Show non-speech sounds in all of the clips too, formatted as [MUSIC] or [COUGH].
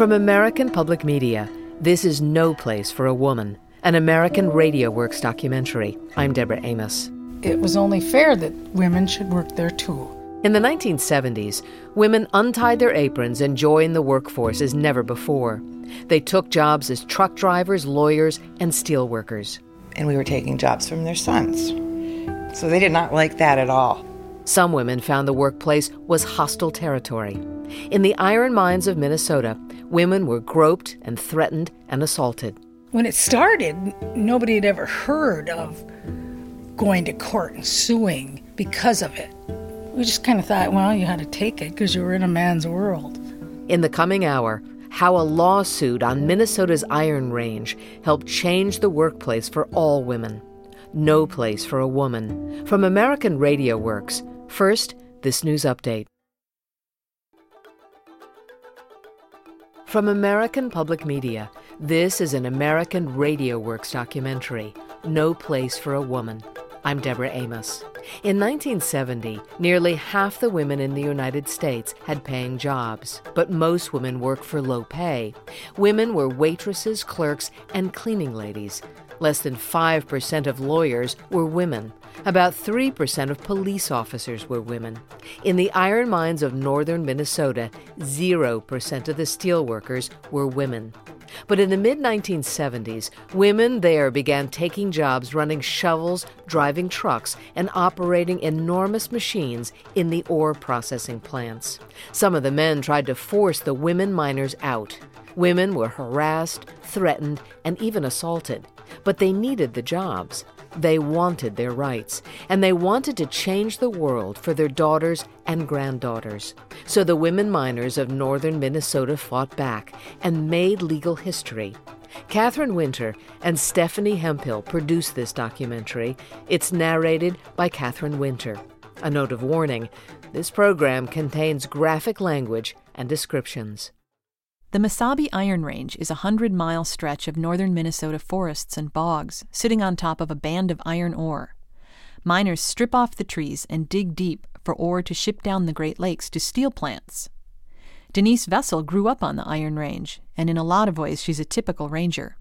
From American Public Media, this is No Place for a Woman, an American Radio Works documentary. I'm Deborah Amos. It was only fair that women should work there too. In the 1970s, women untied their aprons and joined the workforce as never before. They took jobs as truck drivers, lawyers, and steel workers. And we were taking jobs from their sons. So they did not like that at all. Some women found the workplace was hostile territory. In the iron mines of Minnesota, women were groped and threatened and assaulted. When it started, nobody had ever heard of going to court and suing because of it. We just kind of thought, well, you had to take it because you were in a man's world. In the coming hour, how a lawsuit on Minnesota's Iron Range helped change the workplace for all women. No Place for a Woman. From American Radio Works. First, this news update. From American Public Media, this is an American Radio Works documentary, No Place for a Woman. I'm Deborah Amos. In 1970, nearly half the women in the United States had paying jobs, but most women worked for low pay. Women were waitresses, clerks, and cleaning ladies. Less than 5% of lawyers were women. About 3% of police officers were women. In the iron mines of northern Minnesota, 0% of the steelworkers were women. But in the mid 1970s, women there began taking jobs running shovels, driving trucks, and operating enormous machines in the ore processing plants. Some of the men tried to force the women miners out. Women were harassed, threatened, and even assaulted. But they needed the jobs. They wanted their rights, and they wanted to change the world for their daughters and granddaughters. So the women miners of northern Minnesota fought back and made legal history. Catherine Winter and Stephanie Hemphill produced this documentary. It's narrated by Catherine Winter. A note of warning this program contains graphic language and descriptions. The Mesabi Iron Range is a hundred mile stretch of northern Minnesota forests and bogs, sitting on top of a band of iron ore. Miners strip off the trees and dig deep for ore to ship down the Great Lakes to steel plants. Denise Vessel grew up on the Iron Range, and in a lot of ways she's a typical ranger.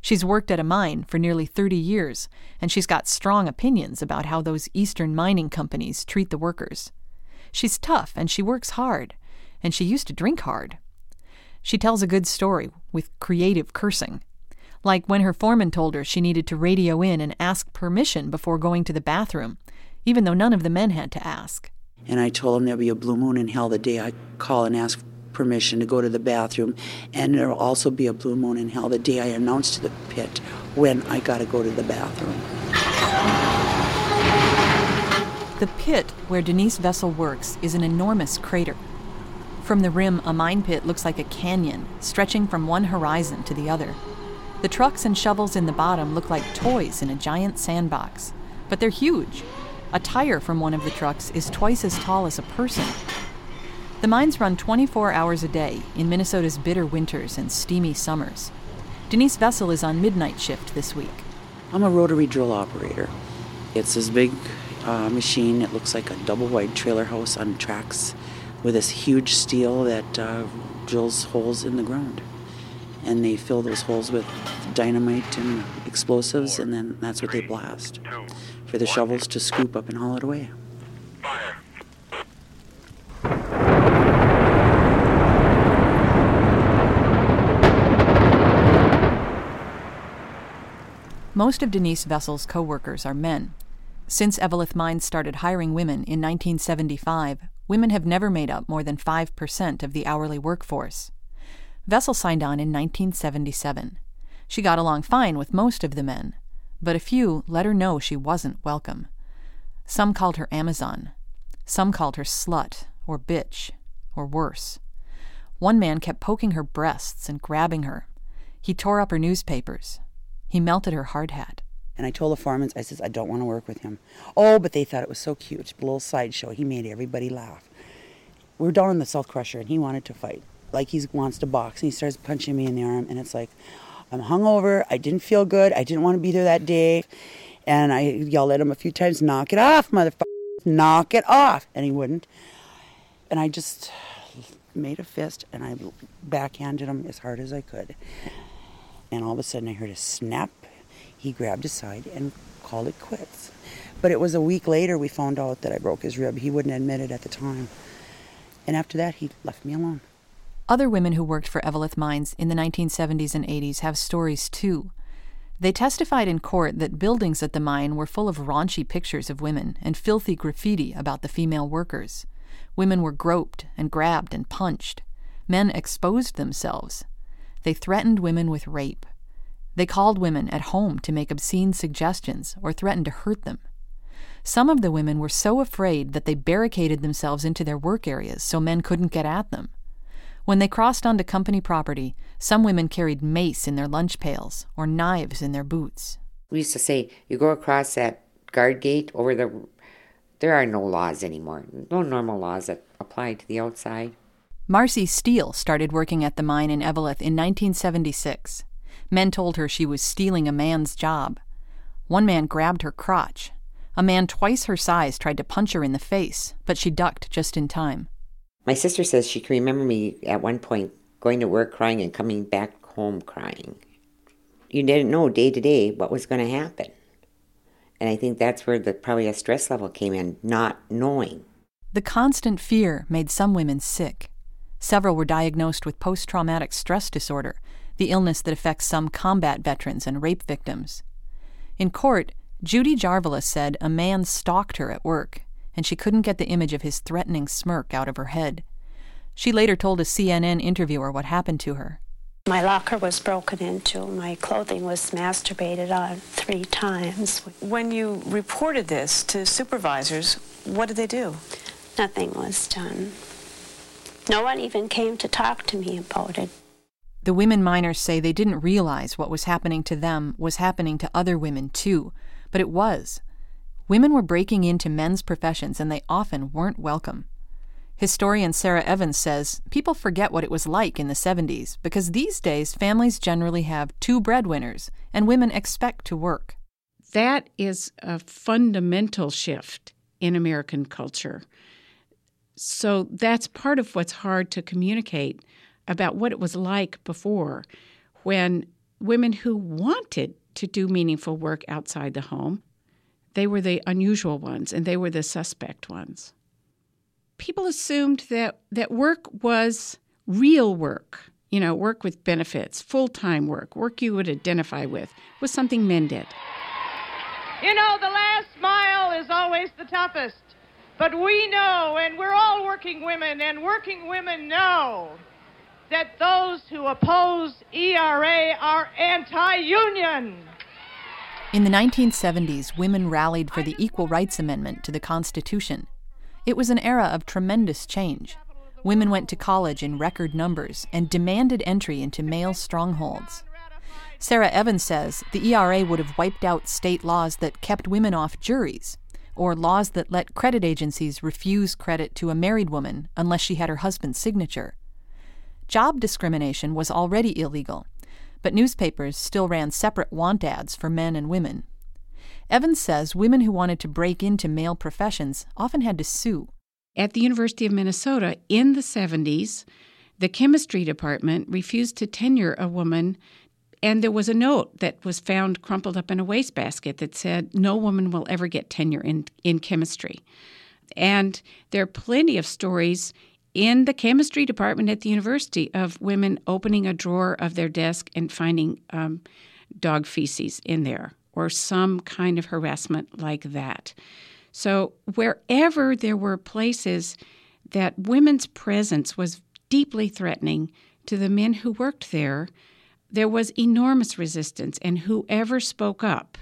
She's worked at a mine for nearly 30 years, and she's got strong opinions about how those eastern mining companies treat the workers. She's tough and she works hard, and she used to drink hard. She tells a good story with creative cursing. Like when her foreman told her she needed to radio in and ask permission before going to the bathroom, even though none of the men had to ask. And I told him there'll be a blue moon in hell the day I call and ask permission to go to the bathroom. And there'll also be a blue moon in hell the day I announce to the pit when I got to go to the bathroom. The pit where Denise Vessel works is an enormous crater from the rim, a mine pit looks like a canyon, stretching from one horizon to the other. The trucks and shovels in the bottom look like toys in a giant sandbox, but they're huge. A tire from one of the trucks is twice as tall as a person. The mines run 24 hours a day in Minnesota's bitter winters and steamy summers. Denise Vessel is on midnight shift this week. I'm a rotary drill operator. It's this big uh, machine. It looks like a double wide trailer house on tracks with this huge steel that uh, drills holes in the ground. And they fill those holes with dynamite and explosives, and then that's what they blast for the shovels to scoop up and haul it away. Most of Denise Vessel's co-workers are men. Since Eveleth Mines started hiring women in 1975, women have never made up more than 5% of the hourly workforce. Vessel signed on in 1977. She got along fine with most of the men, but a few let her know she wasn't welcome. Some called her Amazon. Some called her slut, or bitch, or worse. One man kept poking her breasts and grabbing her. He tore up her newspapers. He melted her hard hat. And I told the foreman, I says, I don't want to work with him. Oh, but they thought it was so cute. A little sideshow. He made everybody laugh. We are down in the South Crusher, and he wanted to fight. Like he wants to box, and he starts punching me in the arm, and it's like, I'm hungover. I didn't feel good. I didn't want to be there that day. And I yelled at him a few times, knock it off, motherfucker. Knock it off. And he wouldn't. And I just made a fist and I backhanded him as hard as I could. And all of a sudden I heard a snap. He grabbed his side and called it quits. But it was a week later we found out that I broke his rib. He wouldn't admit it at the time. And after that, he left me alone. Other women who worked for Eveleth Mines in the 1970s and 80s have stories too. They testified in court that buildings at the mine were full of raunchy pictures of women and filthy graffiti about the female workers. Women were groped and grabbed and punched. Men exposed themselves. They threatened women with rape. They called women at home to make obscene suggestions or threatened to hurt them. Some of the women were so afraid that they barricaded themselves into their work areas so men couldn't get at them. When they crossed onto company property, some women carried mace in their lunch pails or knives in their boots. We used to say, you go across that guard gate over the. There are no laws anymore, no normal laws that apply to the outside. Marcy Steele started working at the mine in Eveleth in 1976. Men told her she was stealing a man's job. One man grabbed her crotch. A man twice her size tried to punch her in the face, but she ducked just in time. My sister says she can remember me at one point going to work crying and coming back home crying. You didn't know day to day what was going to happen. And I think that's where the probably a stress level came in, not knowing. The constant fear made some women sick. Several were diagnosed with post traumatic stress disorder, the illness that affects some combat veterans and rape victims. In court, Judy Jarvelis said a man stalked her at work and she couldn't get the image of his threatening smirk out of her head. She later told a CNN interviewer what happened to her. My locker was broken into. My clothing was masturbated on three times. When you reported this to supervisors, what did they do? Nothing was done. No one even came to talk to me about it. The women miners say they didn't realize what was happening to them was happening to other women too, but it was. Women were breaking into men's professions and they often weren't welcome. Historian Sara Evans says people forget what it was like in the 70s because these days families generally have two breadwinners and women expect to work. That is a fundamental shift in American culture. So that's part of what's hard to communicate about what it was like before when women who wanted to do meaningful work outside the home they were the unusual ones and they were the suspect ones. People assumed that, that work was real work, you know, work with benefits, full time work, work you would identify with, was something men did. You know, the last mile is always the toughest. But we know, and we're all working women, and working women know that those who oppose ERA are anti union. In the 1970s, women rallied for the Equal Rights Amendment to the Constitution. It was an era of tremendous change. Women went to college in record numbers and demanded entry into male strongholds. Sara Evans says the ERA would have wiped out state laws that kept women off juries, or laws that let credit agencies refuse credit to a married woman unless she had her husband's signature. Job discrimination was already illegal, but newspapers still ran separate want ads for men and women. Evans says women who wanted to break into male professions often had to sue. At the University of Minnesota in the 70s, the chemistry department refused to tenure a woman, and there was a note that was found crumpled up in a wastebasket that said, No woman will ever get tenure in, in chemistry. And there are plenty of stories in the chemistry department at the university of women opening a drawer of their desk and finding um, dog feces in there or some kind of harassment like that. So, wherever there were places that women's presence was deeply threatening to the men who worked there, there was enormous resistance, and whoever spoke up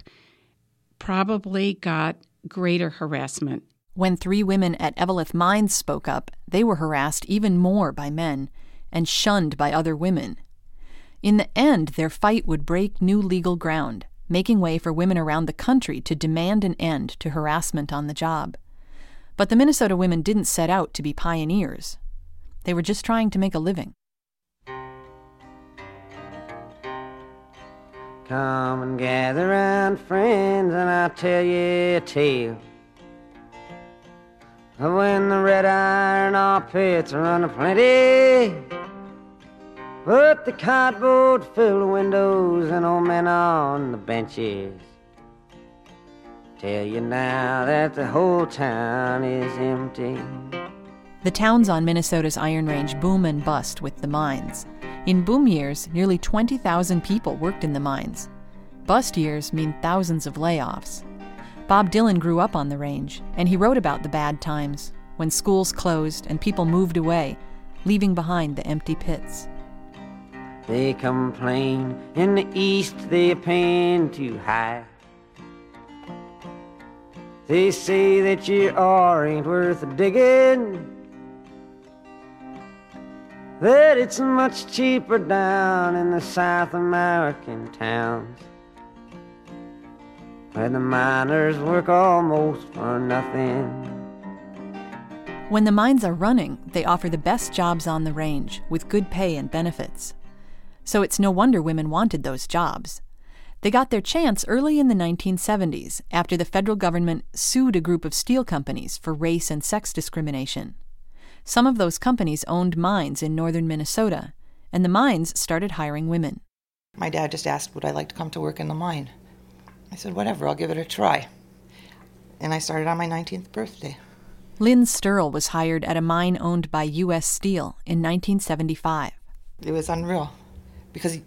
probably got greater harassment when three women at Eveleth Mines spoke up, they were harassed even more by men and shunned by other women. In the end, their fight would break new legal ground, making way for women around the country to demand an end to harassment on the job. But the Minnesota women didn't set out to be pioneers. They were just trying to make a living. Come and gather round, friends, and I'll tell you a tale when the red iron ore pits run plenty, But the cardboard filled windows and old men on the benches tell you now that the whole town is empty. The towns on Minnesota's Iron Range boom and bust with the mines. In boom years, nearly 20,000 people worked in the mines. Bust years mean thousands of layoffs. Bob Dylan grew up on the range, and he wrote about the bad times when schools closed and people moved away, leaving behind the empty pits. They complain in the east they're paying too high. They say that your ore ain't worth digging. That it's much cheaper down in the South American towns. Where the miners work almost for nothing. When the mines are running, they offer the best jobs on the range with good pay and benefits. So it's no wonder women wanted those jobs. They got their chance early in the 1970s after the federal government sued a group of steel companies for race and sex discrimination. Some of those companies owned mines in northern Minnesota, and the mines started hiring women. My dad just asked, Would I like to come to work in the mine? I said, Whatever, I'll give it a try. And I started on my 19th birthday. Lynn Sturl was hired at a mine owned by U.S. Steel in 1975. It was unreal because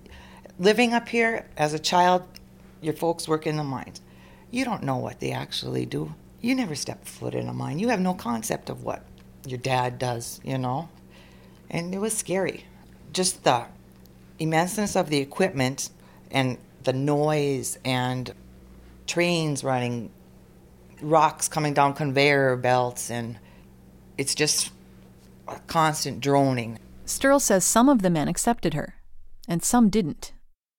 living up here as a child, your folks work in the mines. You don't know what they actually do. You never step foot in a mine. You have no concept of what your dad does, you know? And it was scary. Just the immenseness of the equipment and the noise and trains running, rocks coming down conveyor belts, and it's just a constant droning. Stirl says some of the men accepted her, and some didn't.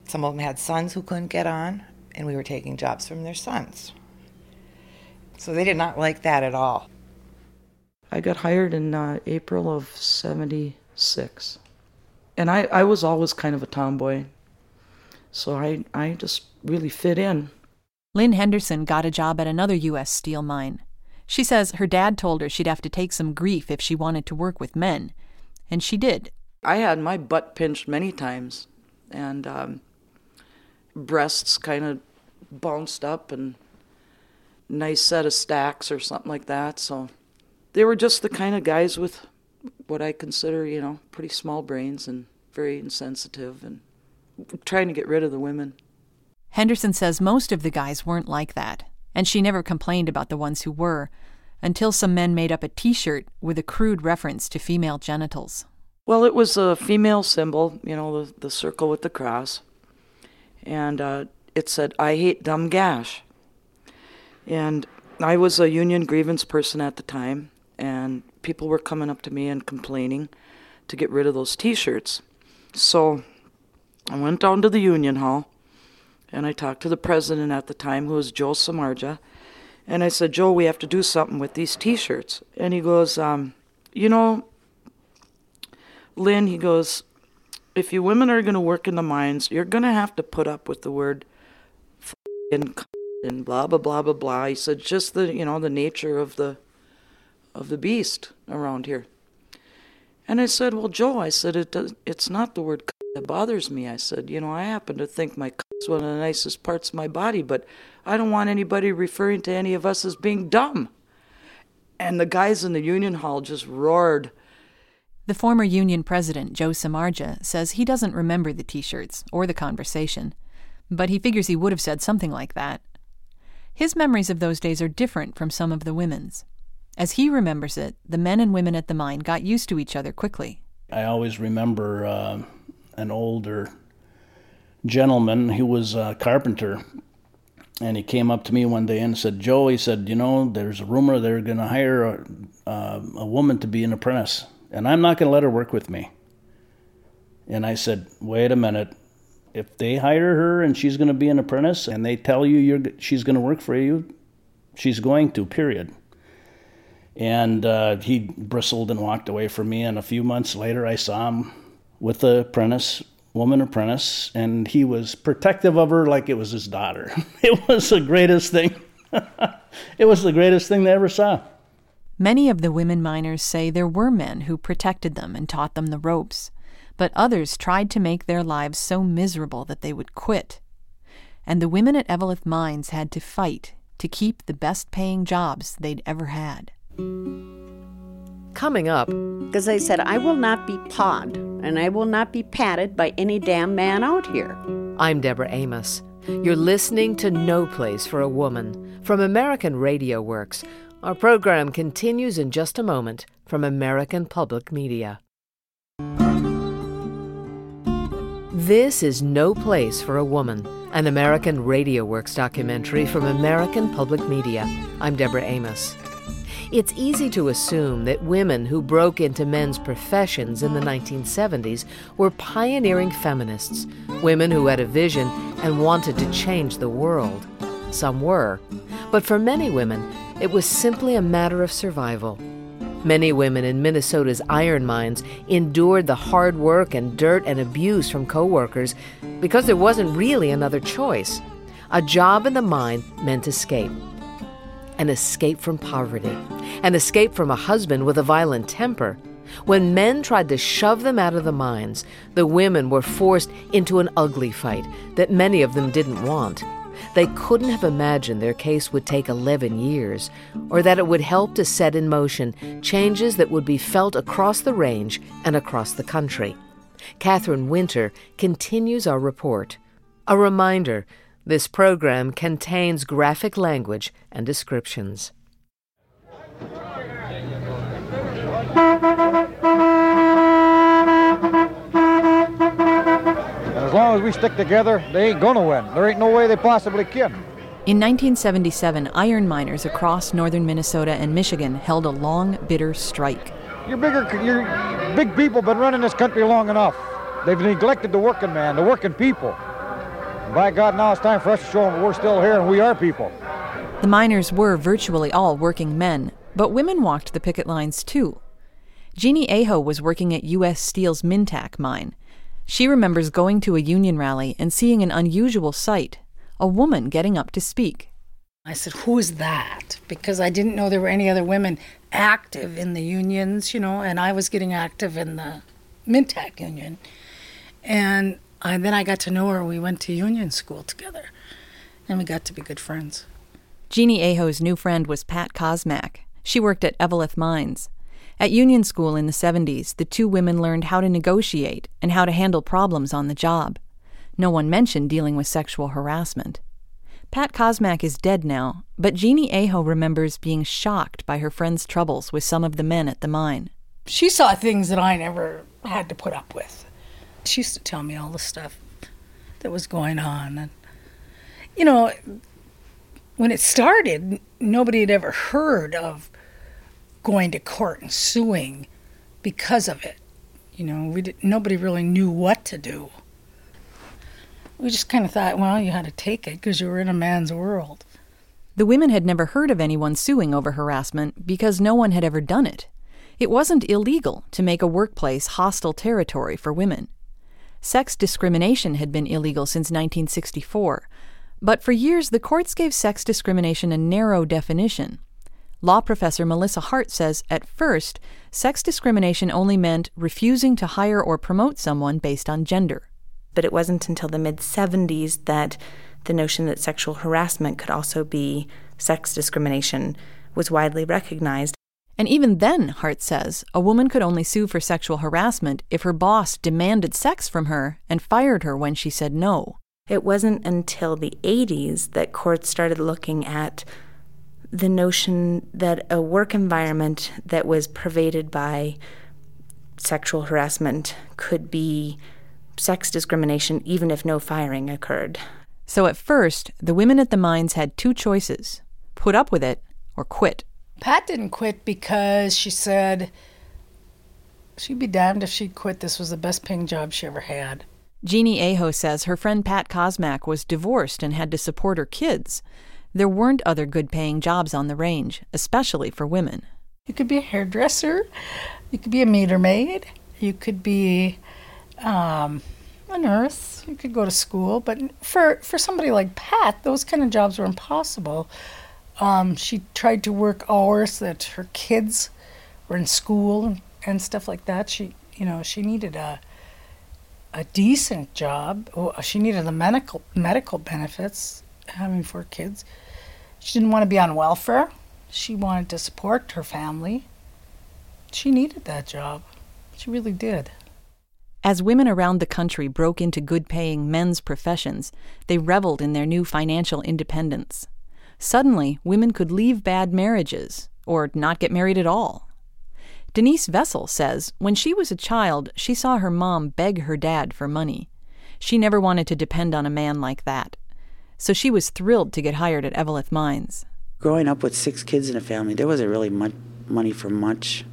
Some of them had sons who couldn't get on, and we were taking jobs from their sons. So they did not like that at all. I got hired in uh, April of 76. And I, I was always kind of a tomboy. So I, I just really fit in. Lynn Henderson got a job at another U.S. steel mine. She says her dad told her she'd have to take some grief if she wanted to work with men. And she did. I had my butt pinched many times. And um, breasts kind of bounced up and nice set of stacks or something like that. So they were just the kind of guys with what I consider, you know, pretty small brains and very insensitive and trying to get rid of the women. Henderson says most of the guys weren't like that, and she never complained about the ones who were, until some men made up a t shirt with a crude reference to female genitals. Well, it was a female symbol, you know, the, the circle with the cross. And uh, it said, I hate dumb gash. And I was a union grievance person at the time, and people were coming up to me and complaining to get rid of those t shirts. So I went down to the union hall and I talked to the president at the time, who was Joe Samargia. And I said, Joe, we have to do something with these t shirts. And he goes, um, You know, Lynn, he goes, if you women are going to work in the mines, you're going to have to put up with the word and and blah blah blah blah blah. He said just the you know the nature of the of the beast around here. And I said, well, Joe, I said it does, it's not the word that bothers me. I said, you know, I happen to think my is one of the nicest parts of my body, but I don't want anybody referring to any of us as being dumb. And the guys in the union hall just roared. The former union president, Joe Samargia, says he doesn't remember the t shirts or the conversation, but he figures he would have said something like that. His memories of those days are different from some of the women's. As he remembers it, the men and women at the mine got used to each other quickly. I always remember uh, an older gentleman who was a carpenter, and he came up to me one day and said, Joe, he said, you know, there's a rumor they're going to hire a, uh, a woman to be an apprentice, and I'm not going to let her work with me. And I said, wait a minute. If they hire her and she's going to be an apprentice and they tell you she's going to work for you, she's going to, period. And uh, he bristled and walked away from me. And a few months later, I saw him with the apprentice, woman apprentice, and he was protective of her like it was his daughter. [LAUGHS] it was the greatest thing. [LAUGHS] it was the greatest thing they ever saw. Many of the women miners say there were men who protected them and taught them the ropes, but others tried to make their lives so miserable that they would quit. And the women at Eveleth Mines had to fight to keep the best paying jobs they'd ever had. Coming up. Because I said, I will not be pawed, and I will not be patted by any damn man out here. I'm Deborah Amos. You're listening to No Place for a Woman from American Radio Works. Our program continues in just a moment from American Public Media. This is No Place for a Woman, an American Radio Works documentary from American Public Media. I'm Deborah Amos. It's easy to assume that women who broke into men's professions in the 1970s were pioneering feminists, women who had a vision and wanted to change the world. Some were. But for many women, it was simply a matter of survival. Many women in Minnesota's iron mines endured the hard work and dirt and abuse from coworkers because there wasn't really another choice. A job in the mine meant escape an escape from poverty, an escape from a husband with a violent temper. When men tried to shove them out of the mines, the women were forced into an ugly fight that many of them didn't want. They couldn't have imagined their case would take 11 years, or that it would help to set in motion changes that would be felt across the range and across the country. Catherine Winter continues our report. A reminder this program contains graphic language and descriptions. As long as we stick together, they ain't gonna win. There ain't no way they possibly can. In 1977, iron miners across northern Minnesota and Michigan held a long, bitter strike. Your bigger, your big people been running this country long enough. They've neglected the working man, the working people. By God, now it's time for us to show them we're still here and we are people. The miners were virtually all working men, but women walked the picket lines too. Jeannie Aho was working at U.S. Steel's Minntac mine. She remembers going to a union rally and seeing an unusual sight a woman getting up to speak. I said, Who is that? Because I didn't know there were any other women active in the unions, you know, and I was getting active in the Minntac union. And and then I got to know her. We went to union school together, and we got to be good friends. Jeannie Aho's new friend was Pat Kosmach. She worked at Eveleth Mines. At union school in the 70s, the two women learned how to negotiate and how to handle problems on the job. No one mentioned dealing with sexual harassment. Pat Kosmach is dead now, but Jeannie Aho remembers being shocked by her friend's troubles with some of the men at the mine. She saw things that I never had to put up with. She used to tell me all the stuff that was going on. And, you know, when it started, nobody had ever heard of going to court and suing because of it. You know, we did, nobody really knew what to do. We just kind of thought, well, you had to take it because you were in a man's world. The women had never heard of anyone suing over harassment because no one had ever done it. It wasn't illegal to make a workplace hostile territory for women. Sex discrimination had been illegal since 1964, but for years the courts gave sex discrimination a narrow definition. Law professor Melissa Hart says at first, sex discrimination only meant refusing to hire or promote someone based on gender. But it wasn't until the mid 70s that the notion that sexual harassment could also be sex discrimination was widely recognized. And even then, Hart says, a woman could only sue for sexual harassment if her boss demanded sex from her and fired her when she said no. It wasn't until the 80s that courts started looking at the notion that a work environment that was pervaded by sexual harassment could be sex discrimination even if no firing occurred. So at first, the women at the mines had two choices put up with it or quit. Pat didn't quit because she said she'd be damned if she'd quit. This was the best paying job she ever had. Jeannie Aho says her friend Pat Kosmach was divorced and had to support her kids. There weren't other good paying jobs on the range, especially for women. You could be a hairdresser, you could be a meter maid, you could be um, a nurse, you could go to school. But for, for somebody like Pat, those kind of jobs were impossible Um, she tried to work hours that her kids were in school and stuff like that. She, you know, she needed a a decent job. She needed the medical medical benefits having four kids. She didn't want to be on welfare. She wanted to support her family. She needed that job. She really did. As women around the country broke into good paying men's professions, they reveled in their new financial independence. Suddenly, women could leave bad marriages, or not get married at all. Denise Vessel says when she was a child, she saw her mom beg her dad for money. She never wanted to depend on a man like that. So she was thrilled to get hired at Eveleth Mines. Growing up with six kids in a family, there wasn't really much money for much.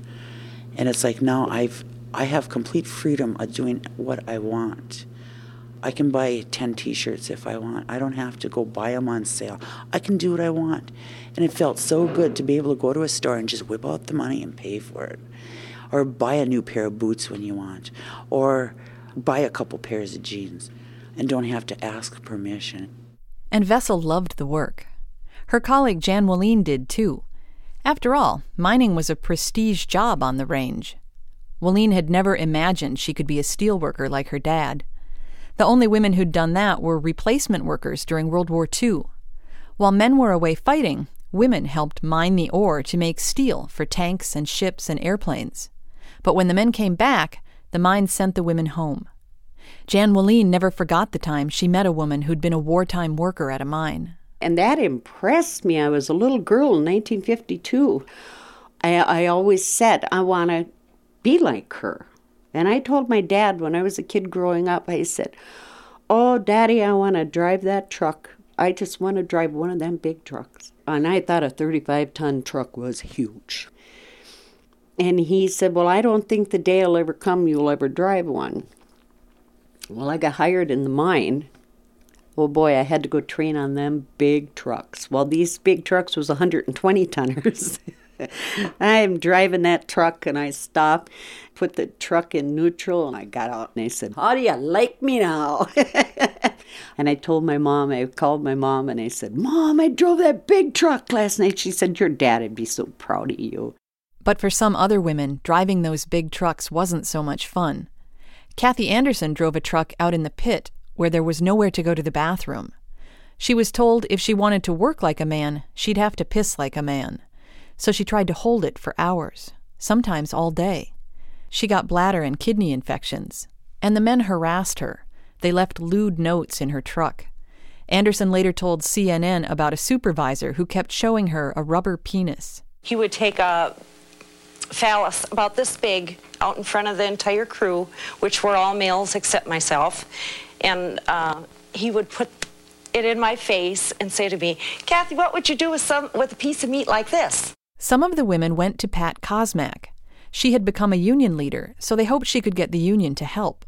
And it's like now I've I have complete freedom of doing what I want. I can buy 10 t shirts if I want. I don't have to go buy them on sale. I can do what I want. And it felt so good to be able to go to a store and just whip out the money and pay for it. Or buy a new pair of boots when you want. Or buy a couple pairs of jeans and don't have to ask permission. And Vessel loved the work. Her colleague Jan Wallin did too. After all, mining was a prestige job on the range. Wallin had never imagined she could be a steelworker like her dad. The only women who'd done that were replacement workers during World War II. While men were away fighting, women helped mine the ore to make steel for tanks and ships and airplanes. But when the men came back, the mines sent the women home. Jan Wallin never forgot the time she met a woman who'd been a wartime worker at a mine. And that impressed me. I was a little girl in 1952. I, I always said, I want to be like her. And I told my dad when I was a kid growing up, I said, Oh, Daddy, I want to drive that truck. I just want to drive one of them big trucks. And I thought a 35 ton truck was huge. And he said, Well, I don't think the day will ever come you'll ever drive one. Well, I got hired in the mine. Oh boy, I had to go train on them big trucks. Well, these big trucks was 120 [LAUGHS] tonners. [LAUGHS] I'm driving that truck and I stopped, put the truck in neutral, and I got out and I said, How do you like me now? [LAUGHS] and I told my mom, I called my mom and I said, Mom, I drove that big truck last night. She said, Your dad would be so proud of you. But for some other women, driving those big trucks wasn't so much fun. Kathy Anderson drove a truck out in the pit where there was nowhere to go to the bathroom. She was told if she wanted to work like a man, she'd have to piss like a man so she tried to hold it for hours, sometimes all day. She got bladder and kidney infections, and the men harassed her. They left lewd notes in her truck. Anderson later told CNN about a supervisor who kept showing her a rubber penis. He would take a phallus about this big out in front of the entire crew, which were all males except myself, and uh, he would put it in my face and say to me, Kathy, what would you do with some with a piece of meat like this? Some of the women went to Pat Kosmach. She had become a union leader, so they hoped she could get the union to help.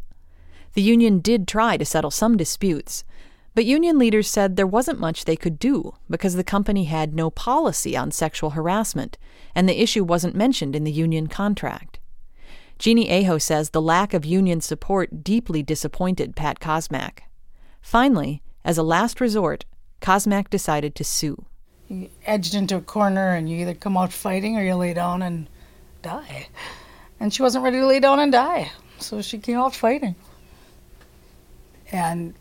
The union did try to settle some disputes, but union leaders said there wasn't much they could do because the company had no policy on sexual harassment, and the issue wasn't mentioned in the union contract. Jeannie Aho says the lack of union support deeply disappointed Pat Kosmach. Finally, as a last resort, Kosmach decided to sue you edged into a corner and you either come out fighting or you lay down and die. And she wasn't ready to lay down and die, so she came out fighting. And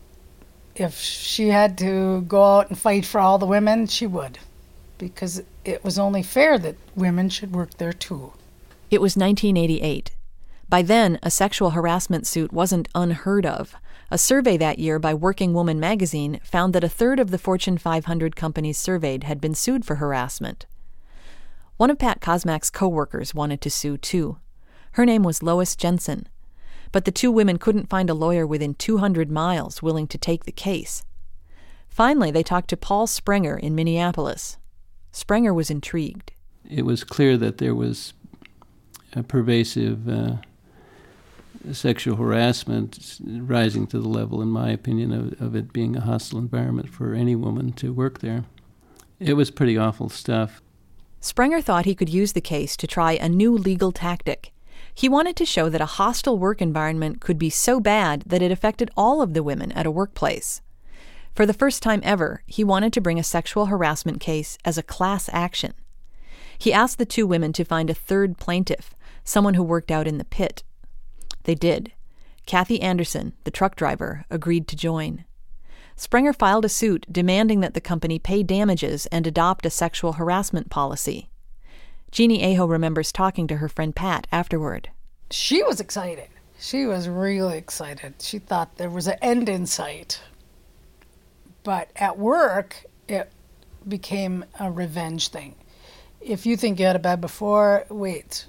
if she had to go out and fight for all the women, she would, because it was only fair that women should work there too. It was 1988. By then, a sexual harassment suit wasn't unheard of. A survey that year by Working Woman magazine found that a third of the Fortune 500 companies surveyed had been sued for harassment. One of Pat Kosmach's coworkers wanted to sue too. Her name was Lois Jenson. But the two women couldn't find a lawyer within 200 miles willing to take the case. Finally, they talked to Paul Sprenger in Minneapolis. Sprenger was intrigued. It was clear that there was a pervasive uh, sexual harassment rising to the level, in my opinion, of, of it being a hostile environment for any woman to work there. It was pretty awful stuff. Sprenger thought he could use the case to try a new legal tactic. He wanted to show that a hostile work environment could be so bad that it affected all of the women at a workplace. For the first time ever, he wanted to bring a sexual harassment case as a class action. He asked the two women to find a third plaintiff, someone who worked out in the pit. They did. Kathy Anderson, the truck driver, agreed to join. Sprenger filed a suit demanding that the company pay damages and adopt a sexual harassment policy. Jeannie Aho remembers talking to her friend Pat afterward. She was excited. She was really excited. She thought there was an end in sight. But at work, it became a revenge thing. If you think you had a bad before, wait.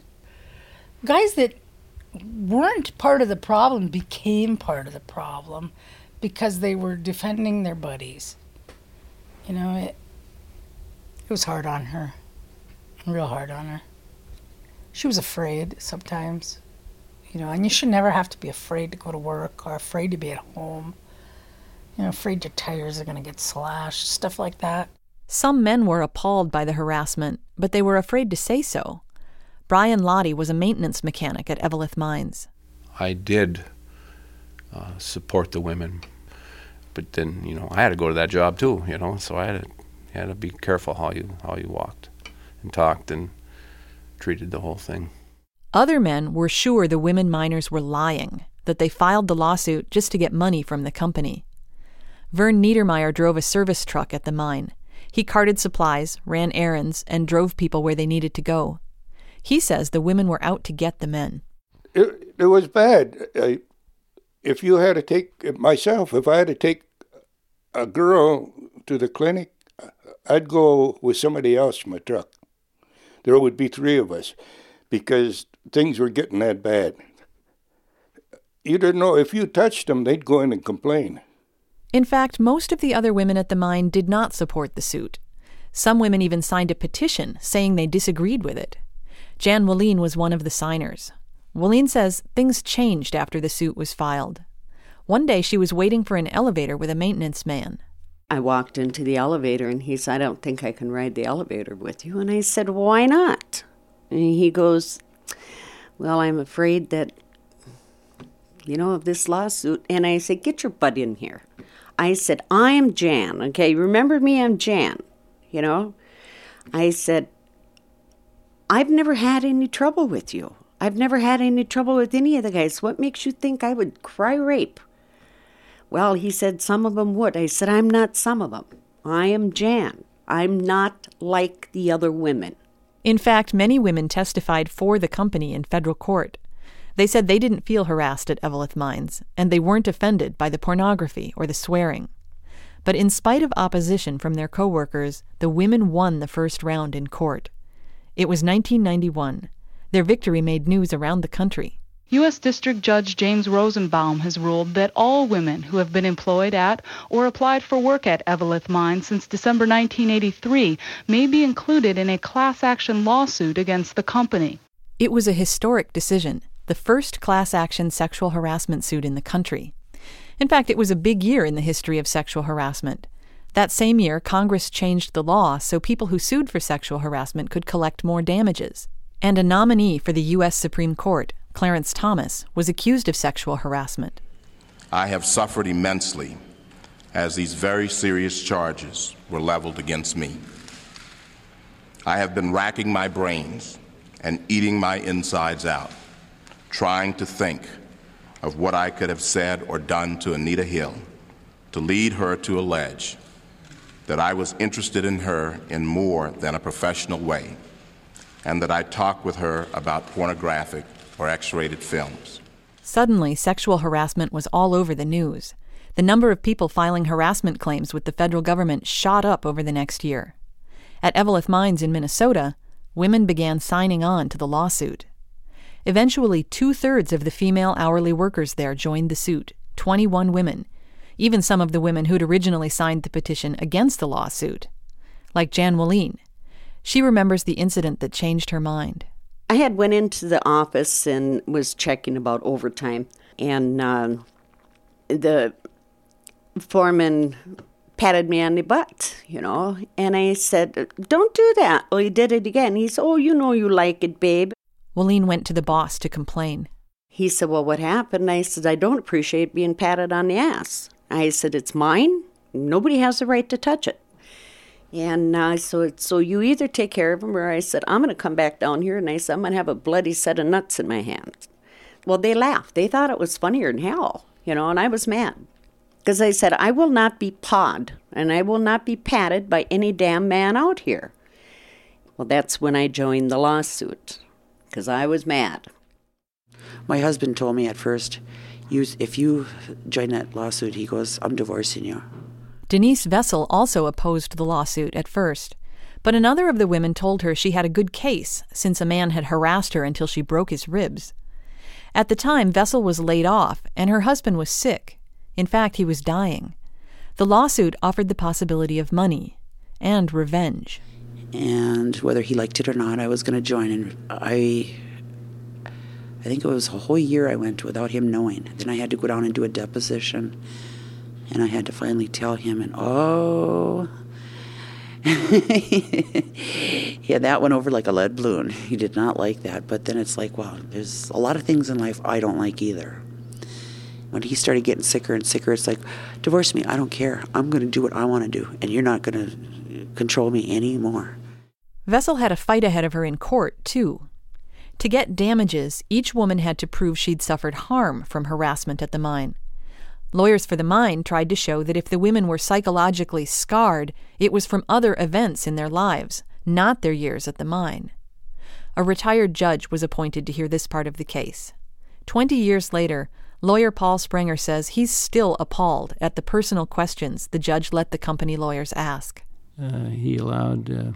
Guys that weren't part of the problem became part of the problem because they were defending their buddies. You know, it, it was hard on her, real hard on her. She was afraid sometimes, you know, and you should never have to be afraid to go to work or afraid to be at home. You know, afraid your tires are going to get slashed, stuff like that. Some men were appalled by the harassment, but they were afraid to say so. Brian Lottie was a maintenance mechanic at Eveleth Mines. I did uh, support the women, but then you know I had to go to that job too, you know, so I had to had to be careful how you how you walked and talked and treated the whole thing. Other men were sure the women miners were lying, that they filed the lawsuit just to get money from the company. Vern Niedermeyer drove a service truck at the mine. He carted supplies, ran errands, and drove people where they needed to go. He says the women were out to get the men. It, it was bad. I, if you had to take myself, if I had to take a girl to the clinic, I'd go with somebody else in my truck. There would be three of us because things were getting that bad. You didn't know if you touched them, they'd go in and complain. In fact, most of the other women at the mine did not support the suit. Some women even signed a petition saying they disagreed with it. Jan Wallin was one of the signers. Wallin says things changed after the suit was filed. One day she was waiting for an elevator with a maintenance man. I walked into the elevator and he said, I don't think I can ride the elevator with you. And I said, Why not? And he goes, Well, I'm afraid that, you know, of this lawsuit. And I said, Get your butt in here. I said, I am Jan. Okay, remember me? I'm Jan. You know? I said, I've never had any trouble with you. I've never had any trouble with any of the guys. What makes you think I would cry rape? Well, he said some of them would. I said, I'm not some of them. I am Jan. I'm not like the other women. In fact, many women testified for the company in federal court. They said they didn't feel harassed at Eveleth Mines, and they weren't offended by the pornography or the swearing. But in spite of opposition from their coworkers, the women won the first round in court. It was 1991. Their victory made news around the country. U.S. District Judge James Rosenbaum has ruled that all women who have been employed at or applied for work at Eveleth Mine since December 1983 may be included in a class action lawsuit against the company. It was a historic decision, the first class action sexual harassment suit in the country. In fact, it was a big year in the history of sexual harassment. That same year, Congress changed the law so people who sued for sexual harassment could collect more damages. And a nominee for the U.S. Supreme Court, Clarence Thomas, was accused of sexual harassment. I have suffered immensely as these very serious charges were leveled against me. I have been racking my brains and eating my insides out, trying to think of what I could have said or done to Anita Hill to lead her to allege that I was interested in her in more than a professional way, and that I talked with her about pornographic or X rated films. Suddenly, sexual harassment was all over the news. The number of people filing harassment claims with the federal government shot up over the next year. At Eveleth Mines in Minnesota, women began signing on to the lawsuit. Eventually, two thirds of the female hourly workers there joined the suit 21 women, even some of the women who'd originally signed the petition against the lawsuit, like Jan Wallin. She remembers the incident that changed her mind. I had went into the office and was checking about overtime, and uh, the foreman patted me on the butt, you know, and I said, "Don't do that." Well, he did it again. He said, "Oh, you know you like it, babe." Wallin went to the boss to complain. He said, "Well, what happened?" I said, "I don't appreciate being patted on the ass." I said, "It's mine. nobody has the right to touch it. And uh, so, so you either take care of them, or I said, I'm going to come back down here, and I said, I'm going to have a bloody set of nuts in my hands. Well, they laughed. They thought it was funnier than hell, you know, and I was mad. Because I said, I will not be pawed, and I will not be patted by any damn man out here. Well, that's when I joined the lawsuit, because I was mad. My husband told me at first, if you join that lawsuit, he goes, I'm divorcing you. Denise Vessel also opposed the lawsuit at first. But another of the women told her she had a good case since a man had harassed her until she broke his ribs. At the time, Vessel was laid off, and her husband was sick. In fact, he was dying. The lawsuit offered the possibility of money and revenge. And whether he liked it or not, I was going to join. And I, I think it was a whole year I went without him knowing. Then I had to go down and do a deposition, and I had to finally tell him. And oh, [LAUGHS] yeah, that went over like a lead balloon. He did not like that. But then it's like, well, there's a lot of things in life I don't like either when he started getting sicker and sicker, it's like, divorce me. I don't care. I'm going to do what I want to do, and you're not going to control me anymore. Vessel had a fight ahead of her in court, too. To get damages, each woman had to prove she'd suffered harm from harassment at the mine. Lawyers for the mine tried to show that if the women were psychologically scarred, it was from other events in their lives, not their years at the mine. A retired judge was appointed to hear this part of the case. Twenty years later, Lawyer Paul Sprenger says he's still appalled at the personal questions the judge let the company lawyers ask. Uh, he allowed uh,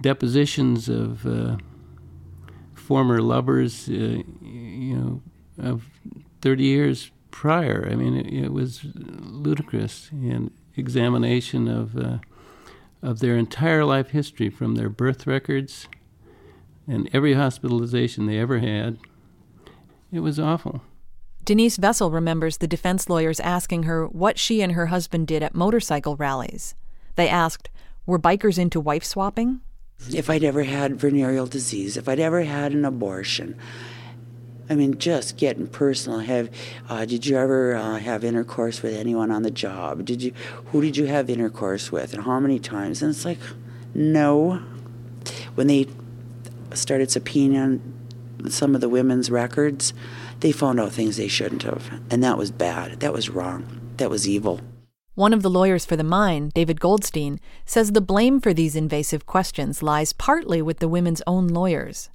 depositions of uh, former lovers, uh, you know, of 30 years prior. I mean, it, it was ludicrous. And examination of uh, of their entire life history, from their birth records and every hospitalization they ever had. It was awful. Denise Vessel remembers the defense lawyers asking her what she and her husband did at motorcycle rallies. They asked, Were bikers into wife swapping? If I'd ever had venereal disease, if I'd ever had an abortion. I mean, just getting personal. Have uh, did you ever uh, have intercourse with anyone on the job? Did you? Who did you have intercourse with, and how many times? And it's like, no. When they started subpoenaing some of the women's records, they found out things they shouldn't have. And that was bad. That was wrong. That was evil. One of the lawyers for the mine, David Goldstein, says the blame for these invasive questions lies partly with the women's own lawyers.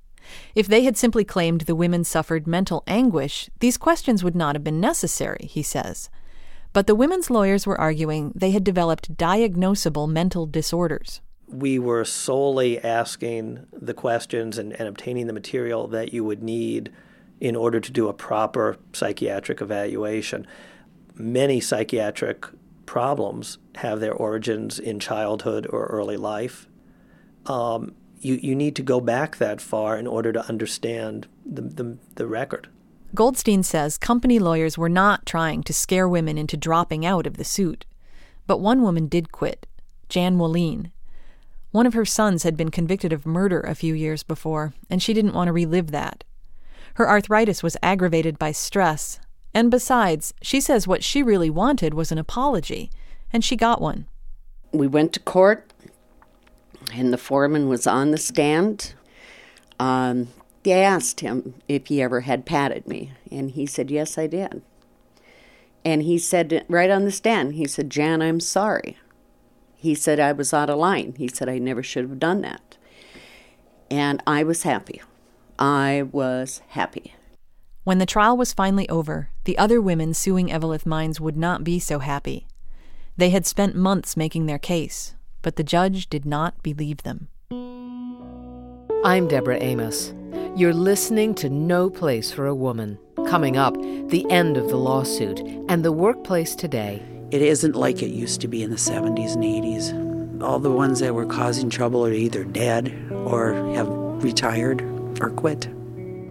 If they had simply claimed the women suffered mental anguish, these questions would not have been necessary, he says. But the women's lawyers were arguing they had developed diagnosable mental disorders. We were solely asking the questions and, and obtaining the material that you would need in order to do a proper psychiatric evaluation. Many psychiatric problems have their origins in childhood or early life. Um, you, you need to go back that far in order to understand the, the, the record. Goldstein says company lawyers were not trying to scare women into dropping out of the suit. But one woman did quit, Jan Wallin. One of her sons had been convicted of murder a few years before, and she didn't want to relive that. Her arthritis was aggravated by stress, and besides, she says what she really wanted was an apology, and she got one. We went to court, and the foreman was on the stand. Um, they asked him if he ever had patted me, and he said, Yes, I did. And he said, right on the stand, he said, Jan, I'm sorry. He said, I was out of line. He said, I never should have done that. And I was happy. I was happy. When the trial was finally over, the other women suing Eveleth Mines would not be so happy. They had spent months making their case, but the judge did not believe them. I'm Deborah Amos. You're listening to No Place for a Woman. Coming up, the end of the lawsuit and the workplace today. It isn't like it used to be in the 70s and 80s. All the ones that were causing trouble are either dead or have retired or quit.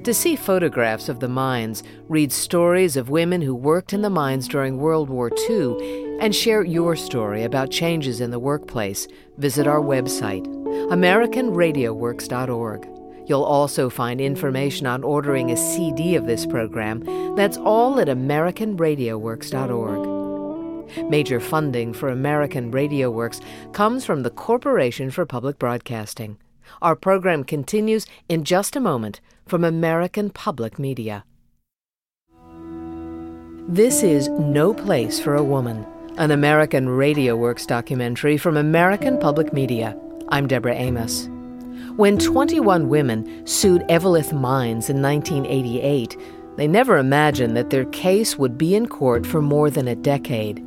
To see photographs of the mines, read stories of women who worked in the mines during World War II, and share your story about changes in the workplace, visit our website, AmericanRadioWorks.org. You'll also find information on ordering a CD of this program. That's all at AmericanRadioWorks.org. Major funding for American Radio Works comes from the Corporation for Public Broadcasting. Our program continues in just a moment from American Public Media. This is No Place for a Woman, an American Radio Works documentary from American Public Media. I'm Deborah Amos. When 21 women sued Eveleth Mines in 1988, they never imagined that their case would be in court for more than a decade.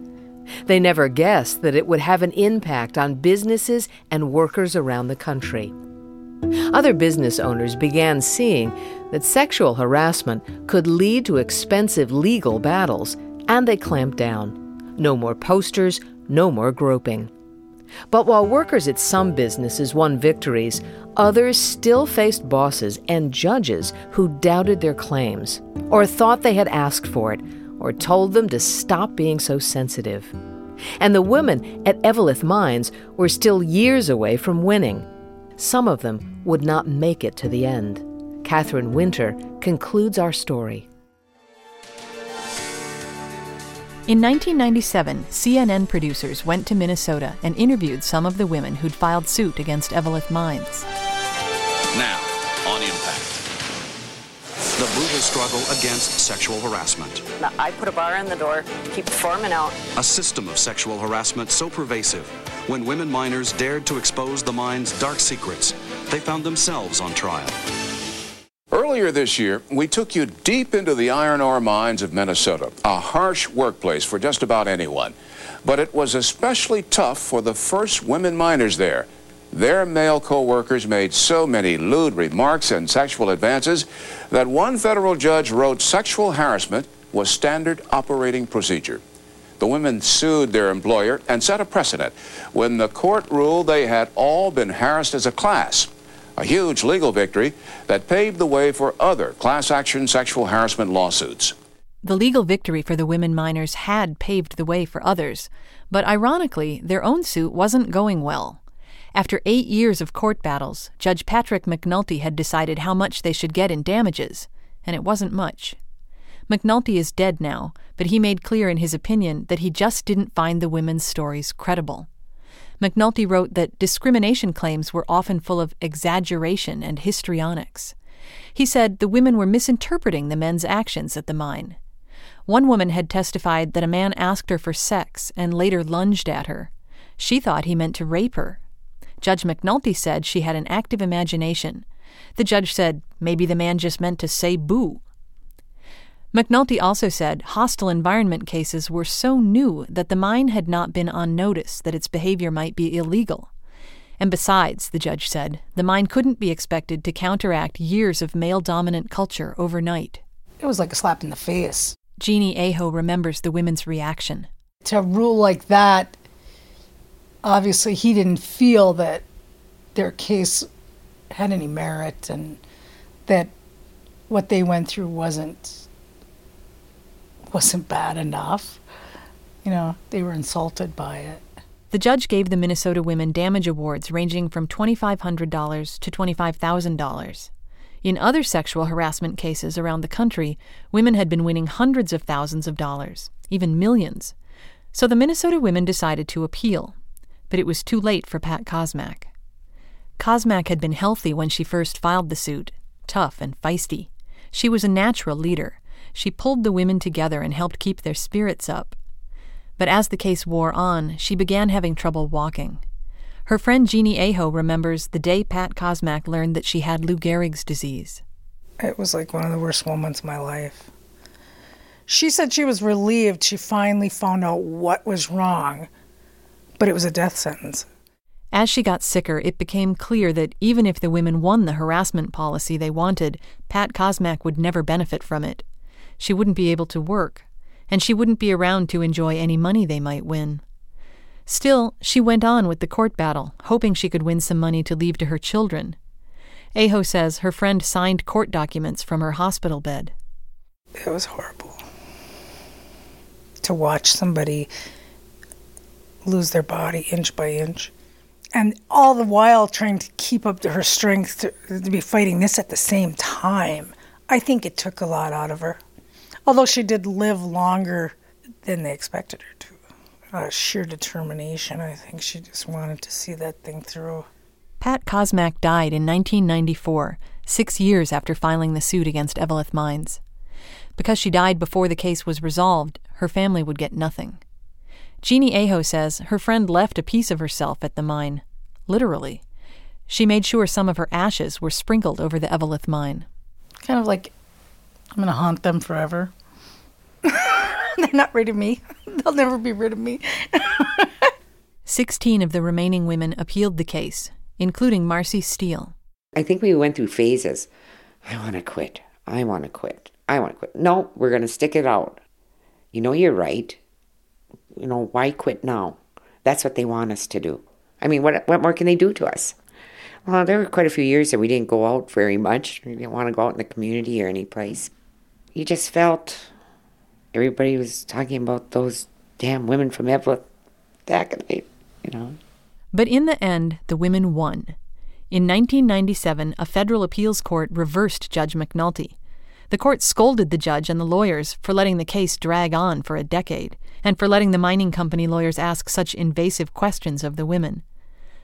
They never guessed that it would have an impact on businesses and workers around the country. Other business owners began seeing that sexual harassment could lead to expensive legal battles, and they clamped down. No more posters, no more groping. But while workers at some businesses won victories, others still faced bosses and judges who doubted their claims, or thought they had asked for it, or told them to stop being so sensitive. And the women at Eveleth Mines were still years away from winning. Some of them would not make it to the end. Catherine Winter concludes our story. In 1997, CNN producers went to Minnesota and interviewed some of the women who'd filed suit against Eveleth Mines. Now, on Impact. The brutal struggle against sexual harassment. I put a bar in the door, keep forming out. A system of sexual harassment so pervasive, when women miners dared to expose the mine's dark secrets, they found themselves on trial. Earlier this year, we took you deep into the iron ore mines of Minnesota, a harsh workplace for just about anyone. But it was especially tough for the first women miners there. Their male co-workers made so many lewd remarks and sexual advances that one federal judge wrote sexual harassment was standard operating procedure. The women sued their employer and set a precedent when the court ruled they had all been harassed as a class a huge legal victory that paved the way for other class action sexual harassment lawsuits. The legal victory for the women miners had paved the way for others, but ironically, their own suit wasn't going well. After eight years of court battles, Judge Patrick McNulty had decided how much they should get in damages, and it wasn't much. McNulty is dead now, but he made clear in his opinion that he just didn't find the women's stories credible. McNulty wrote that discrimination claims were often full of exaggeration and histrionics. He said the women were misinterpreting the men's actions at the mine. One woman had testified that a man asked her for sex and later lunged at her. She thought he meant to rape her. Judge McNulty said she had an active imagination. The judge said maybe the man just meant to say boo. McNulty also said hostile environment cases were so new that the mine had not been on notice that its behavior might be illegal. And besides, the judge said, the mine couldn't be expected to counteract years of male dominant culture overnight. It was like a slap in the face. Jeannie Aho remembers the women's reaction. To rule like that, obviously he didn't feel that their case had any merit and that what they went through wasn't wasn't bad enough. You know, they were insulted by it. The judge gave the Minnesota women damage awards ranging from $2,500 to $25,000. In other sexual harassment cases around the country, women had been winning hundreds of thousands of dollars, even millions. So the Minnesota women decided to appeal, but it was too late for Pat Kosmach. Kosmach had been healthy when she first filed the suit, tough and feisty. She was a natural leader. She pulled the women together and helped keep their spirits up. But as the case wore on, she began having trouble walking. Her friend Jeannie Aho remembers the day Pat Kosmach learned that she had Lou Gehrig's disease. It was like one of the worst moments of my life. She said she was relieved she finally found out what was wrong, but it was a death sentence. As she got sicker, it became clear that even if the women won the harassment policy they wanted, Pat Kosmach would never benefit from it. She wouldn't be able to work, and she wouldn't be around to enjoy any money they might win. Still, she went on with the court battle, hoping she could win some money to leave to her children. Aho says her friend signed court documents from her hospital bed. It was horrible. To watch somebody lose their body inch by inch. And all the while trying to keep up her strength to, to be fighting this at the same time. I think it took a lot out of her. Although she did live longer than they expected her to. uh, sheer determination. I think she just wanted to see that thing through. Pat Kosmach died in 1994, six years after filing the suit against Eveleth Mines. Because she died before the case was resolved, her family would get nothing. Jeannie Aho says her friend left a piece of herself at the mine, literally. She made sure some of her ashes were sprinkled over the Eveleth mine. Kind of like, I'm going to haunt them forever. [LAUGHS] They're not rid of me. [LAUGHS] They'll never be rid of me. [LAUGHS] Sixteen of the remaining women appealed the case, including Marcy Steele. I think we went through phases. I want to quit. I want to quit. I want to quit. No, we're going to stick it out. You know, you're right. You know, why quit now? That's what they want us to do. I mean, what, what more can they do to us? Well, there were quite a few years that we didn't go out very much. We didn't want to go out in the community or any place. You just felt everybody was talking about those damn women from in the, you know. But in the end, the women won. In 1997, a federal appeals court reversed Judge McNulty. The court scolded the judge and the lawyers for letting the case drag on for a decade, and for letting the mining company lawyers ask such invasive questions of the women.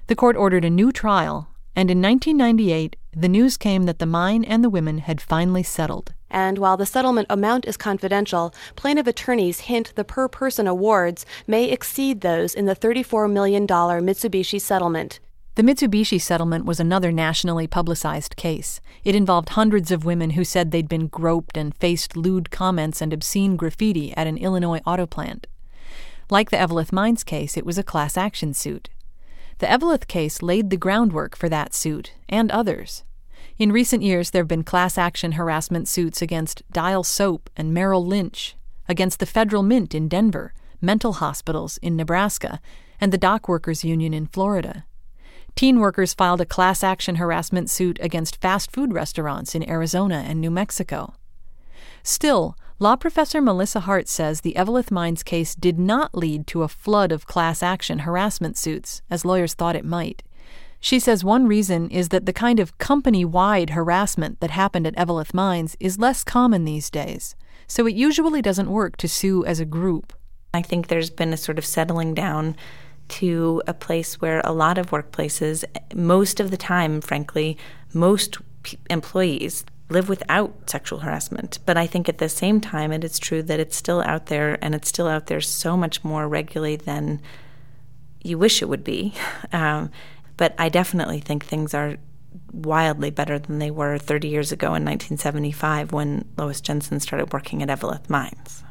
The court ordered a new trial, and in 1998, the news came that the mine and the women had finally settled. And while the settlement amount is confidential, plaintiff attorneys hint the per person awards may exceed those in the $34 million Mitsubishi settlement. The Mitsubishi settlement was another nationally publicized case. It involved hundreds of women who said they'd been groped and faced lewd comments and obscene graffiti at an Illinois auto plant. Like the Eveleth Mines case, it was a class action suit. The Eveleth case laid the groundwork for that suit and others. In recent years, there have been class action harassment suits against Dial Soap and Merrill Lynch, against the Federal Mint in Denver, mental hospitals in Nebraska, and the Dock Workers Union in Florida. Teen workers filed a class action harassment suit against fast food restaurants in Arizona and New Mexico. Still, law professor Melissa Hart says the Eveleth Mines case did not lead to a flood of class action harassment suits, as lawyers thought it might. She says one reason is that the kind of company wide harassment that happened at Eveleth Mines is less common these days, so it usually doesn't work to sue as a group. I think there's been a sort of settling down to a place where a lot of workplaces, most of the time, frankly, most p- employees live without sexual harassment. But I think at the same time, it is true that it's still out there, and it's still out there so much more regularly than you wish it would be. [LAUGHS] Um, but I definitely think things are wildly better than they were 30 years ago in 1975 when Lois Jenson started working at Eveleth Mines.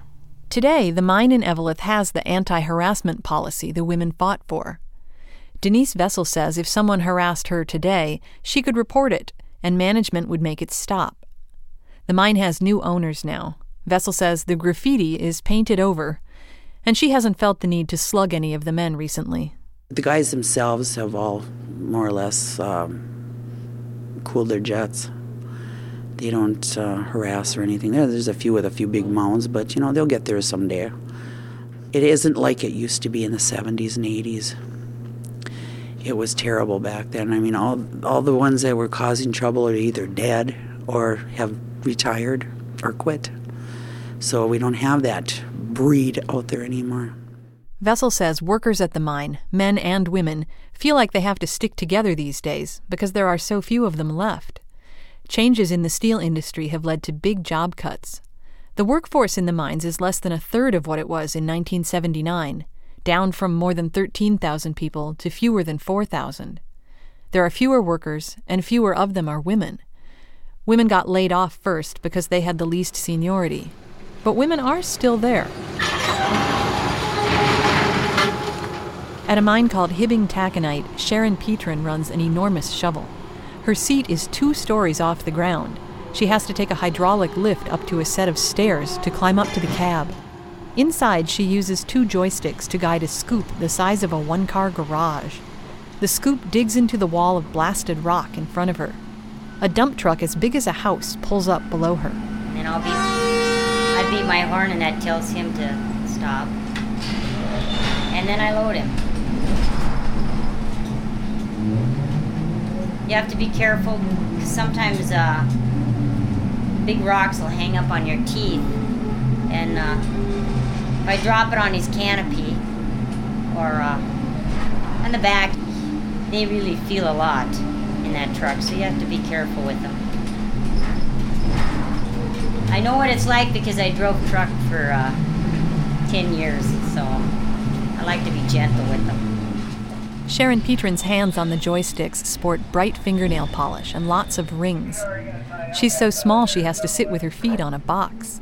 Today, the mine in Eveleth has the anti harassment policy the women fought for. Denise Vessel says if someone harassed her today, she could report it, and management would make it stop. The mine has new owners now. Vessel says the graffiti is painted over, and she hasn't felt the need to slug any of the men recently. The guys themselves have all more or less um, cooled their jets. They don't uh, harass or anything. There's a few with a few big mounds, but you know they'll get there someday. It isn't like it used to be in the 70s and 80s. It was terrible back then. I mean, all all the ones that were causing trouble are either dead or have retired or quit. So we don't have that breed out there anymore. Vessel says workers at the mine, men and women, feel like they have to stick together these days because there are so few of them left. Changes in the steel industry have led to big job cuts. The workforce in the mines is less than a third of what it was in 1979, down from more than 13,000 people to fewer than 4,000. There are fewer workers, and fewer of them are women. Women got laid off first because they had the least seniority. But women are still there. At a mine called Hibbing Taconite, Sharon Petrin runs an enormous shovel. Her seat is two stories off the ground. She has to take a hydraulic lift up to a set of stairs to climb up to the cab. Inside, she uses two joysticks to guide a scoop the size of a one car garage. The scoop digs into the wall of blasted rock in front of her. A dump truck as big as a house pulls up below her. And I'll beat, I beat my horn, and that tells him to stop. And then I load him. You have to be careful because sometimes uh, big rocks will hang up on your teeth. And uh, if I drop it on his canopy, or uh, on the back, they really feel a lot in that truck, so you have to be careful with them. I know what it's like because I drove truck for uh, 10 years, so I like to be gentle with them. Sharon Petrin's hands on the joysticks sport bright fingernail polish and lots of rings. She's so small she has to sit with her feet on a box.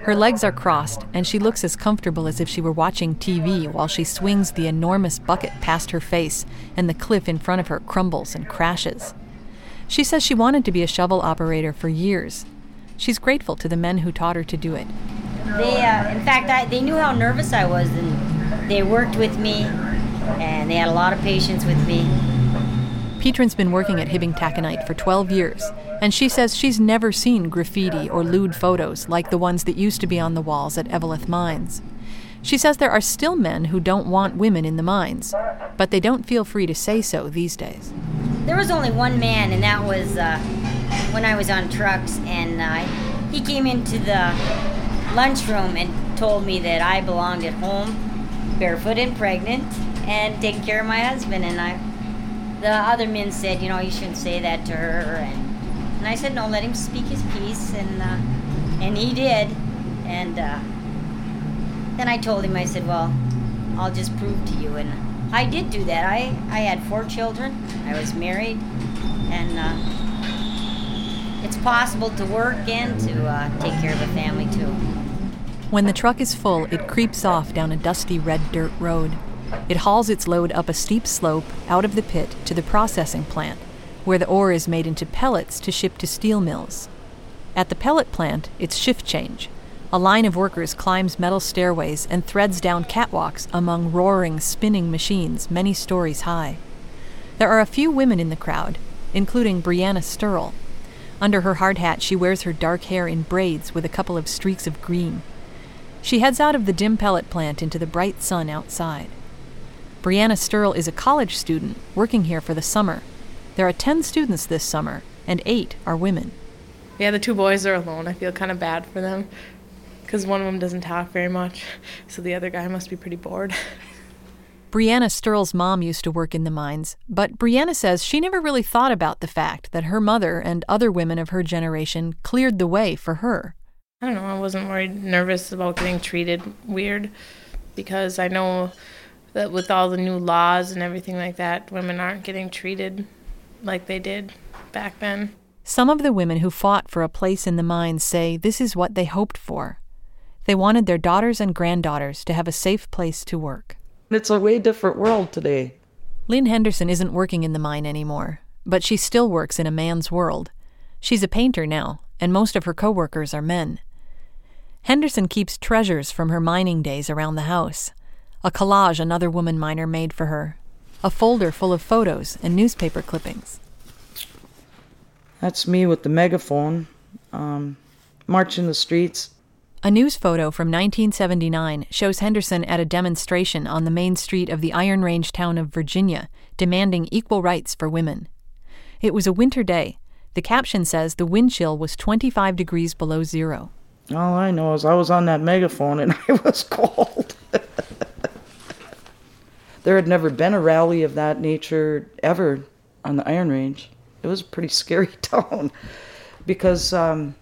Her legs are crossed, and she looks as comfortable as if she were watching TV while she swings the enormous bucket past her face and the cliff in front of her crumbles and crashes. She says she wanted to be a shovel operator for years. She's grateful to the men who taught her to do it. They, uh, in fact, I, they knew how nervous I was, and they worked with me, and they had a lot of patience with me. Petrin's been working at Hibbing Taconite for 12 years, and she says she's never seen graffiti or lewd photos like the ones that used to be on the walls at Eveleth Mines. She says there are still men who don't want women in the mines, but they don't feel free to say so these days. There was only one man, and that was uh, when I was on trucks, and uh, he came into the lunchroom and told me that I belonged at home, barefoot and pregnant, and taking care of my husband. And I, the other men said, you know, you shouldn't say that to her, and and I said, no, let him speak his piece, and uh, and he did, and uh, then I told him, I said, well, I'll just prove to you, and I did do that. I I had four children. I was married, and uh, it's possible to work and to uh, take care of a family too. When the truck is full, it creeps off down a dusty red dirt road. It hauls its load up a steep slope out of the pit to the processing plant, where the ore is made into pellets to ship to steel mills. At the pellet plant, it's shift change. A line of workers climbs metal stairways and threads down catwalks among roaring, spinning machines many stories high. There are a few women in the crowd, including Brianna Sturl. Under her hard hat, she wears her dark hair in braids with a couple of streaks of green. She heads out of the dim pellet plant into the bright sun outside. Brianna Sturl is a college student working here for the summer. There are 10 students this summer, and eight are women. Yeah, the two boys are alone. I feel kind of bad for them because one of them doesn't talk very much, so the other guy must be pretty bored. Brianna Sturl's mom used to work in the mines, but Brianna says she never really thought about the fact that her mother and other women of her generation cleared the way for her. I don't know, I wasn't worried, nervous about getting treated weird because I know that with all the new laws and everything like that, women aren't getting treated like they did back then. Some of the women who fought for a place in the mines say this is what they hoped for. They wanted their daughters and granddaughters to have a safe place to work. It's a way different world today. Lynn Henderson isn't working in the mine anymore, but she still works in a man's world. She's a painter now, and most of her coworkers are men. Henderson keeps treasures from her mining days around the house a collage another woman miner made for her, a folder full of photos and newspaper clippings. That's me with the megaphone, um, marching the streets. A news photo from 1979 shows Henderson at a demonstration on the main street of the Iron Range town of Virginia, demanding equal rights for women. It was a winter day. The caption says the wind chill was 25 degrees below zero. All I know is I was on that megaphone and [LAUGHS] I was cold. [LAUGHS] there had never been a rally of that nature ever on the Iron Range. It was a pretty [LAUGHS] scary town because, um,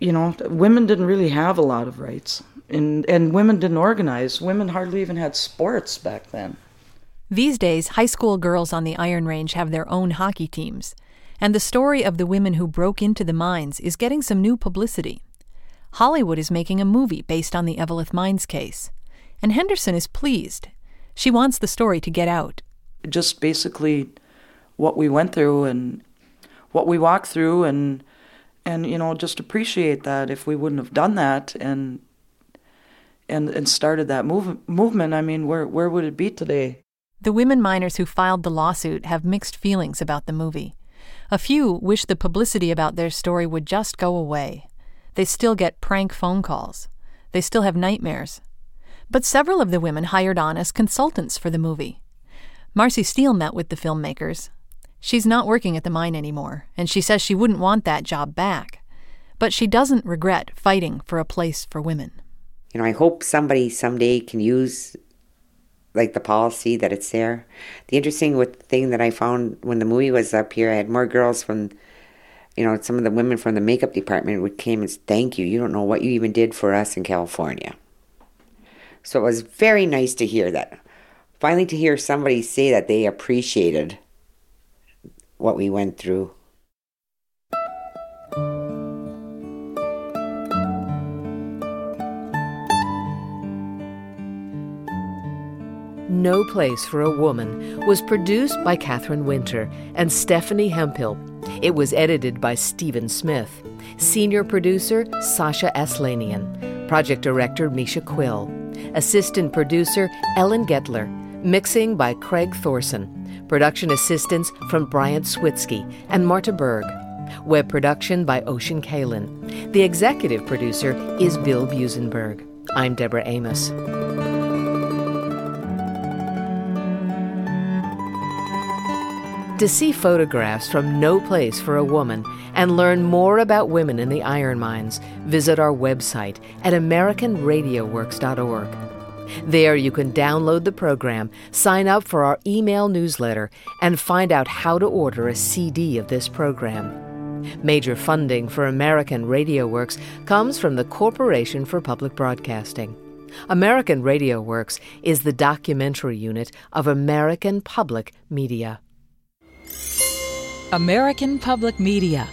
you know, women didn't really have a lot of rights. And, and women didn't organize. Women hardly even had sports back then. These days, high school girls on the Iron Range have their own hockey teams. And the story of the women who broke into the mines is getting some new publicity. Hollywood is making a movie based on the Eveleth Mines case. And Henderson is pleased. She wants the story to get out. Just basically what we went through and what we walked through and and you know just appreciate that if we wouldn't have done that and and and started that move, movement i mean where where would it be today? The women miners who filed the lawsuit have mixed feelings about the movie. A few wish the publicity about their story would just go away. They still get prank phone calls. They still have nightmares but several of the women hired on as consultants for the movie marcy steele met with the filmmakers She's not working at the mine anymore, and she says she wouldn't want that job back. But she doesn't regret fighting for a place for women. You know, I hope somebody someday can use like the policy that it's there. The interesting thing that I found when the movie was up here, I had more girls from, you know, some of the women from the makeup department would came and "Thank you. You don't know what you even did for us in California." So it was very nice to hear that. Finally, to hear somebody say that they appreciated what we went through. No Place for a Woman was produced by Catherine Winter and Stephanie Hemphill. It was edited by Stephen Smith. Senior producer Sasha Aslanian. Project director Misha Quill. Assistant producer Ellen Getler. Mixing by Craig Thorson. Production assistance from Bryant Switzky and Marta Berg. Web production by Ocean Kalin. The executive producer is Bill Buzenberg. I'm Deborah Amos. To see photographs from No Place for a Woman and learn more about women in the iron mines, visit our website at AmericanRadioWorks.org. There you can download the program, sign up for our email newsletter, and find out how to order a CD of this program. Major funding for American Radio Works comes from the Corporation for Public Broadcasting. American Radio Works is the documentary unit of American Public Media. American Public Media